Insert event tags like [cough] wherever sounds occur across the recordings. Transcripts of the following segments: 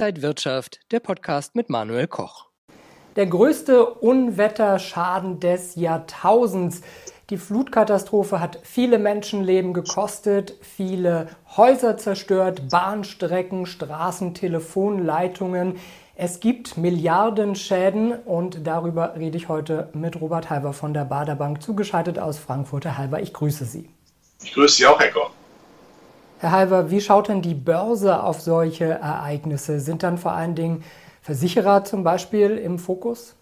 Inside Wirtschaft, der Podcast mit Manuel Koch. Der größte Unwetterschaden des Jahrtausends. Die Flutkatastrophe hat viele Menschenleben gekostet, viele Häuser zerstört, Bahnstrecken, Straßen, Telefonleitungen. Es gibt Milliardenschäden und darüber rede ich heute mit Robert Halber von der Baderbank, zugeschaltet aus Frankfurt. Herr Halber, ich grüße Sie. Ich grüße Sie auch, Herr Koch. Herr Halber, wie schaut denn die Börse auf solche Ereignisse? Sind dann vor allen Dingen Versicherer zum Beispiel im Fokus?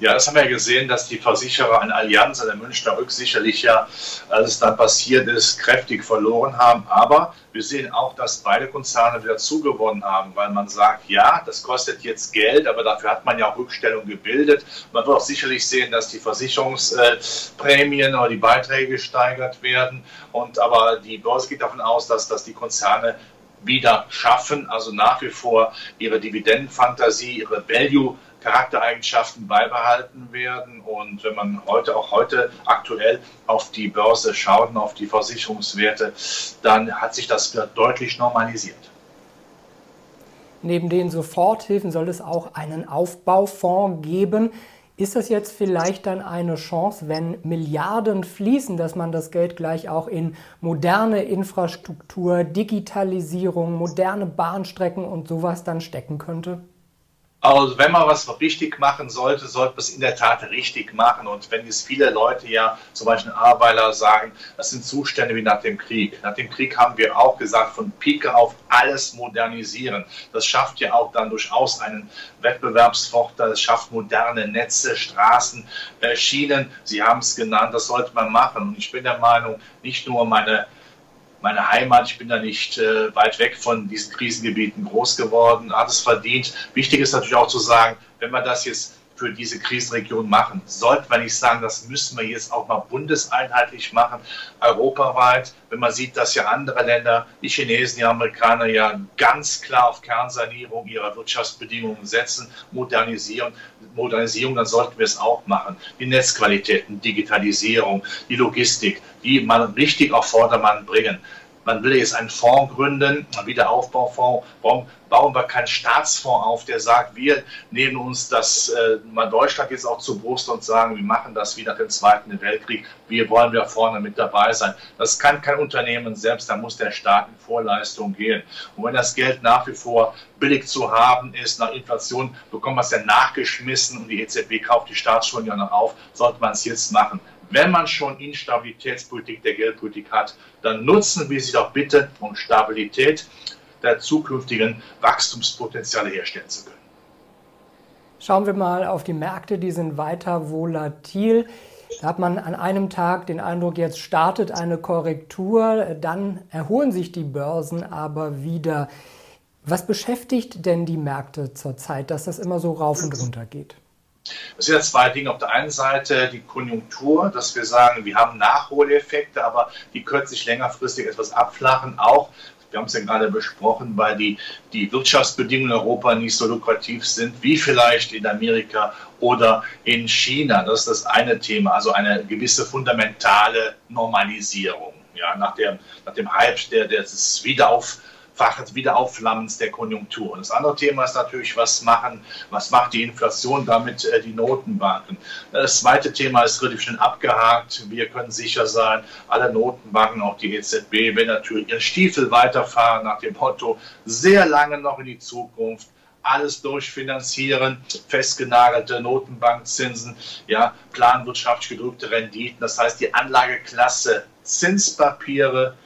Ja, das haben wir ja gesehen, dass die Versicherer an Allianz, an der Münchner Rück sicherlich ja, als es dann passiert ist, kräftig verloren haben. Aber wir sehen auch, dass beide Konzerne wieder zugewonnen haben, weil man sagt, ja, das kostet jetzt Geld, aber dafür hat man ja auch Rückstellung gebildet. Man wird auch sicherlich sehen, dass die Versicherungsprämien oder die Beiträge gesteigert werden. Und aber die Börse geht davon aus, dass, dass die Konzerne wieder schaffen, also nach wie vor ihre Dividendenfantasie, ihre Value Charaktereigenschaften beibehalten werden. Und wenn man heute, auch heute aktuell auf die Börse schaut auf die Versicherungswerte, dann hat sich das deutlich normalisiert. Neben den Soforthilfen soll es auch einen Aufbaufonds geben. Ist das jetzt vielleicht dann eine Chance, wenn Milliarden fließen, dass man das Geld gleich auch in moderne Infrastruktur, Digitalisierung, moderne Bahnstrecken und sowas dann stecken könnte? Also wenn man was richtig machen sollte, sollte man es in der Tat richtig machen. Und wenn jetzt viele Leute ja, zum Beispiel Arbeiter sagen, das sind Zustände wie nach dem Krieg. Nach dem Krieg haben wir auch gesagt, von Pike auf alles modernisieren. Das schafft ja auch dann durchaus einen Wettbewerbsvorteil. Das schafft moderne Netze, Straßen, äh, Schienen. Sie haben es genannt, das sollte man machen. Und ich bin der Meinung, nicht nur meine meine Heimat. Ich bin da nicht äh, weit weg von diesen Krisengebieten groß geworden, hat es verdient. Wichtig ist natürlich auch zu sagen, wenn wir das jetzt für diese Krisenregion machen, sollte man nicht sagen, das müssen wir jetzt auch mal bundeseinheitlich machen, europaweit. Wenn man sieht, dass ja andere Länder, die Chinesen, die Amerikaner ja ganz klar auf Kernsanierung ihrer Wirtschaftsbedingungen setzen, modernisieren, Modernisierung, dann sollten wir es auch machen. Die Netzqualitäten, Digitalisierung, die Logistik, die man richtig auf Vordermann bringen. Man will jetzt einen Fonds gründen, einen Wiederaufbaufonds. Warum bauen wir keinen Staatsfonds auf, der sagt, wir nehmen uns das äh, mal Deutschland jetzt auch zur Brust und sagen, wir machen das wie nach dem Zweiten Weltkrieg. Wir wollen da vorne mit dabei sein. Das kann kein Unternehmen selbst, da muss der Staat in Vorleistung gehen. Und wenn das Geld nach wie vor billig zu haben ist, nach Inflation bekommt man es ja nachgeschmissen und die EZB kauft die Staatsschulden ja noch auf, sollte man es jetzt machen wenn man schon Instabilitätspolitik der Geldpolitik hat, dann nutzen wir sie doch bitte, um Stabilität der zukünftigen Wachstumspotenziale herstellen zu können. Schauen wir mal auf die Märkte, die sind weiter volatil. Da hat man an einem Tag den Eindruck, jetzt startet eine Korrektur, dann erholen sich die Börsen aber wieder. Was beschäftigt denn die Märkte zurzeit, dass das immer so rauf und runter geht? Das sind ja zwei Dinge. Auf der einen Seite die Konjunktur, dass wir sagen, wir haben Nachholeffekte, aber die können sich längerfristig etwas abflachen. Auch, wir haben es ja gerade besprochen, weil die, die Wirtschaftsbedingungen in Europa nicht so lukrativ sind wie vielleicht in Amerika oder in China. Das ist das eine Thema, also eine gewisse fundamentale Normalisierung. Ja, nach, der, nach dem Hype der, des Wiederauf Faches Wiederaufflammens der Konjunktur. Und das andere Thema ist natürlich, was machen, was macht die Inflation damit äh, die Notenbanken? Das zweite Thema ist relativ schnell abgehakt. Wir können sicher sein, alle Notenbanken, auch die EZB, werden natürlich ihren Stiefel weiterfahren nach dem Motto, sehr lange noch in die Zukunft alles durchfinanzieren, festgenagelte Notenbankzinsen, ja, planwirtschaftlich gedrückte Renditen. Das heißt, die Anlageklasse Zinspapiere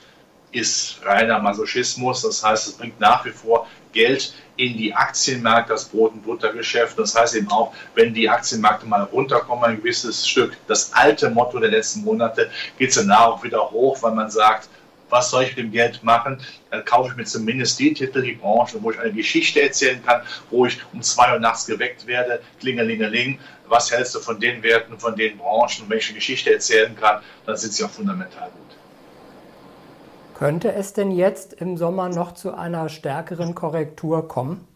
ist reiner Masochismus. Das heißt, es bringt nach wie vor Geld in die Aktienmärkte, das Brot- und Buttergeschäft. Das heißt eben auch, wenn die Aktienmärkte mal runterkommen, ein gewisses Stück, das alte Motto der letzten Monate, geht es danach auch wieder hoch, weil man sagt, was soll ich mit dem Geld machen? Dann kaufe ich mir zumindest die Titel, die Branchen, wo ich eine Geschichte erzählen kann, wo ich um zwei Uhr nachts geweckt werde, klingelingeling. Was hältst du von den Werten, von den Branchen? Eine Geschichte erzählen kann, dann sind sie auch fundamental gut. Könnte es denn jetzt im Sommer noch zu einer stärkeren Korrektur kommen?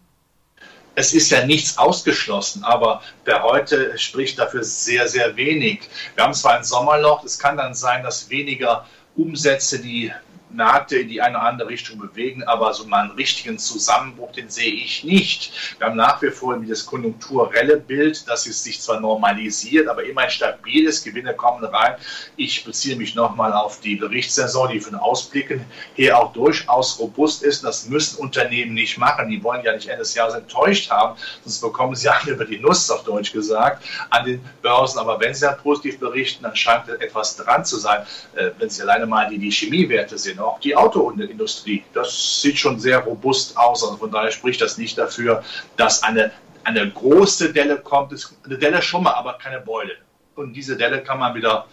Es ist ja nichts ausgeschlossen, aber der heute spricht dafür sehr, sehr wenig. Wir haben zwar ein Sommerloch, es kann dann sein, dass weniger Umsätze, die Märkte in die eine oder andere Richtung bewegen, aber so mal einen richtigen Zusammenbruch, den sehe ich nicht. Wir haben nach wie vor das konjunkturelle Bild, dass es sich zwar normalisiert, aber immer ein stabiles, Gewinne kommen rein. Ich beziehe mich nochmal auf die Berichtssaison, die von Ausblicken her auch durchaus robust ist. Das müssen Unternehmen nicht machen. Die wollen ja nicht Ende des Jahres enttäuscht haben, sonst bekommen sie alle über die Nuss, auf Deutsch gesagt, an den Börsen. Aber wenn sie dann positiv berichten, dann scheint etwas dran zu sein. Äh, wenn Sie alleine mal die, die Chemiewerte sehen, auch die Autoindustrie, das sieht schon sehr robust aus. Also von daher spricht das nicht dafür, dass eine, eine große Delle kommt. Eine Delle schon mal, aber keine Beule. Und diese Delle kann man wieder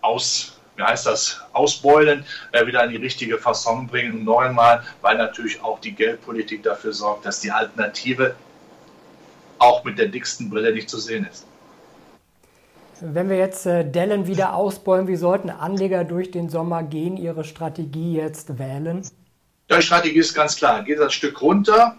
aus wie heißt das, ausbeulen, äh, wieder in die richtige Fasson bringen und noch einmal, weil natürlich auch die Geldpolitik dafür sorgt, dass die Alternative auch mit der dicksten Brille nicht zu sehen ist. Wenn wir jetzt äh, Dellen wieder ausbäumen, wie sollten Anleger durch den Sommer gehen, ihre Strategie jetzt wählen? Die Strategie ist ganz klar. Geht ein Stück runter,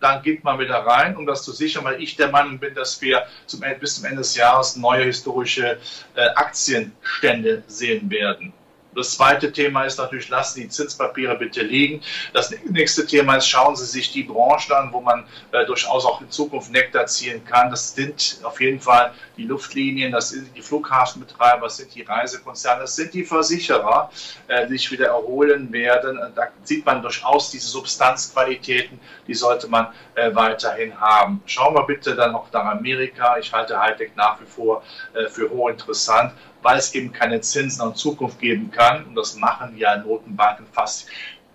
dann geht man wieder rein, um das zu sichern, weil ich der Meinung bin, dass wir zum, bis zum Ende des Jahres neue historische äh, Aktienstände sehen werden. Das zweite Thema ist natürlich, lassen die Zinspapiere bitte liegen. Das nächste Thema ist, schauen Sie sich die Branchen an, wo man äh, durchaus auch in Zukunft Nektar ziehen kann. Das sind auf jeden Fall die Luftlinien, das sind die Flughafenbetreiber, das sind die Reisekonzerne, das sind die Versicherer, äh, die sich wieder erholen werden. Da sieht man durchaus diese Substanzqualitäten, die sollte man äh, weiterhin haben. Schauen wir bitte dann auch nach Amerika. Ich halte Hightech nach wie vor äh, für hochinteressant weil es eben keine Zinsen in Zukunft geben kann. Und das machen ja Notenbanken fast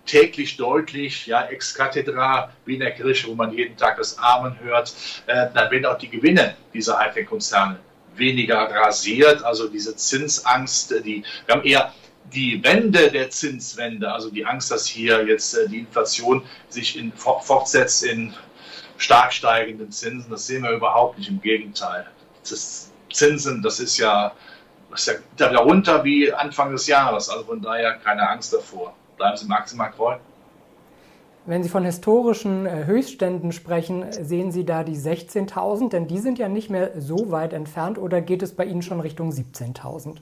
täglich deutlich, ja, ex cathedra, wie in der Kirche, wo man jeden Tag das Amen hört, äh, dann werden auch die Gewinne dieser Hightech-Konzerne weniger rasiert. Also diese Zinsangst, die, wir haben eher die Wende der Zinswende, also die Angst, dass hier jetzt äh, die Inflation sich in, fortsetzt in stark steigenden Zinsen, das sehen wir überhaupt nicht. Im Gegenteil. Das Zinsen, das ist ja ist ja wieder runter wie Anfang des Jahres. Also von daher keine Angst davor. Bleiben Sie maximal treu. Wenn Sie von historischen äh, Höchstständen sprechen, sehen Sie da die 16.000, denn die sind ja nicht mehr so weit entfernt oder geht es bei Ihnen schon Richtung 17.000?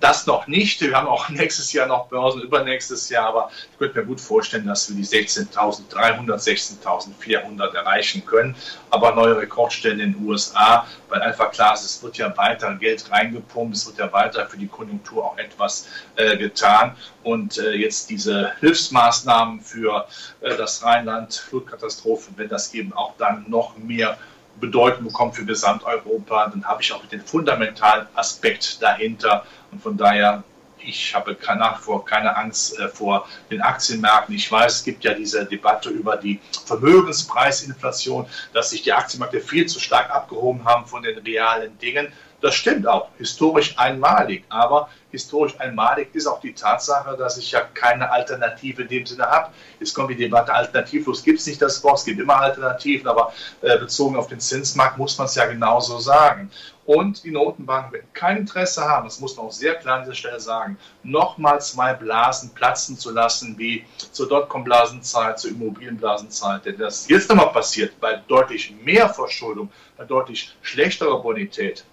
Das noch nicht. Wir haben auch [laughs] nächstes Jahr noch Börsen, übernächstes Jahr, aber ich könnte mir gut vorstellen, dass wir die 16.300, 16.400 erreichen können. Aber neue Rekordstellen in den USA, weil einfach klar ist, es wird ja weiter Geld reingepumpt, es wird ja weiter für die Konjunktur auch etwas äh, getan. Und äh, jetzt diese Hilfsmaßnahmen für äh, das Rheinland, Flutkatastrophen, wenn das eben auch dann noch mehr Bedeutung bekommt für Gesamteuropa, dann habe ich auch den fundamentalen Aspekt dahinter. Und von daher, ich habe nach wie vor keine Angst äh, vor den Aktienmärkten. Ich weiß, es gibt ja diese Debatte über die Vermögenspreisinflation, dass sich die Aktienmärkte viel zu stark abgehoben haben von den realen Dingen. Das stimmt auch, historisch einmalig. Aber historisch einmalig ist auch die Tatsache, dass ich ja keine Alternative in dem Sinne habe. Jetzt kommt die Debatte, alternativlos gibt es nicht das Wort, es gibt immer Alternativen, aber äh, bezogen auf den Zinsmarkt muss man es ja genauso sagen. Und die Notenbanken werden kein Interesse haben, das muss man auch sehr klar an dieser Stelle sagen, nochmal zwei Blasen platzen zu lassen, wie zur Dotcom-Blasenzeit, zur Immobilienblasenzeit. Denn das jetzt nochmal passiert, bei deutlich mehr Verschuldung, bei deutlich schlechterer Bonität,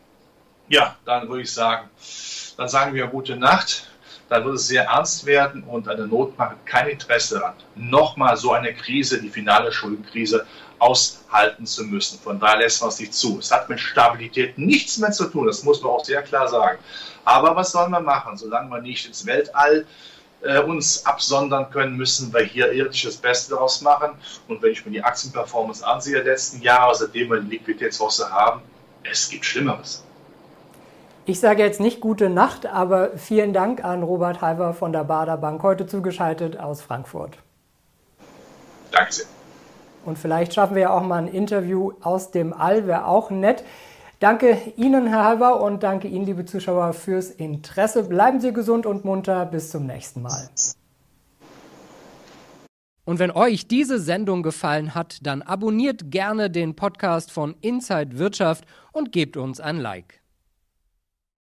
ja, dann würde ich sagen, dann sagen wir gute Nacht. Dann wird es sehr ernst werden und eine Notbank hat kein Interesse daran, nochmal so eine Krise, die finale Schuldenkrise, aushalten zu müssen. Von daher lässt man es nicht zu. Es hat mit Stabilität nichts mehr zu tun, das muss man auch sehr klar sagen. Aber was sollen wir machen? Solange wir nicht ins Weltall äh, uns absondern können, müssen wir hier irdisches Beste daraus machen. Und wenn ich mir die Aktienperformance ansehe der letzten Jahre, seitdem wir die Liquiditätswosse haben, es gibt Schlimmeres. Ich sage jetzt nicht gute Nacht, aber vielen Dank an Robert Halver von der Bader Bank, heute zugeschaltet aus Frankfurt. Danke sehr. Und vielleicht schaffen wir ja auch mal ein Interview aus dem All, wäre auch nett. Danke Ihnen, Herr Halver, und danke Ihnen, liebe Zuschauer, fürs Interesse. Bleiben Sie gesund und munter. Bis zum nächsten Mal. Und wenn euch diese Sendung gefallen hat, dann abonniert gerne den Podcast von Inside Wirtschaft und gebt uns ein Like.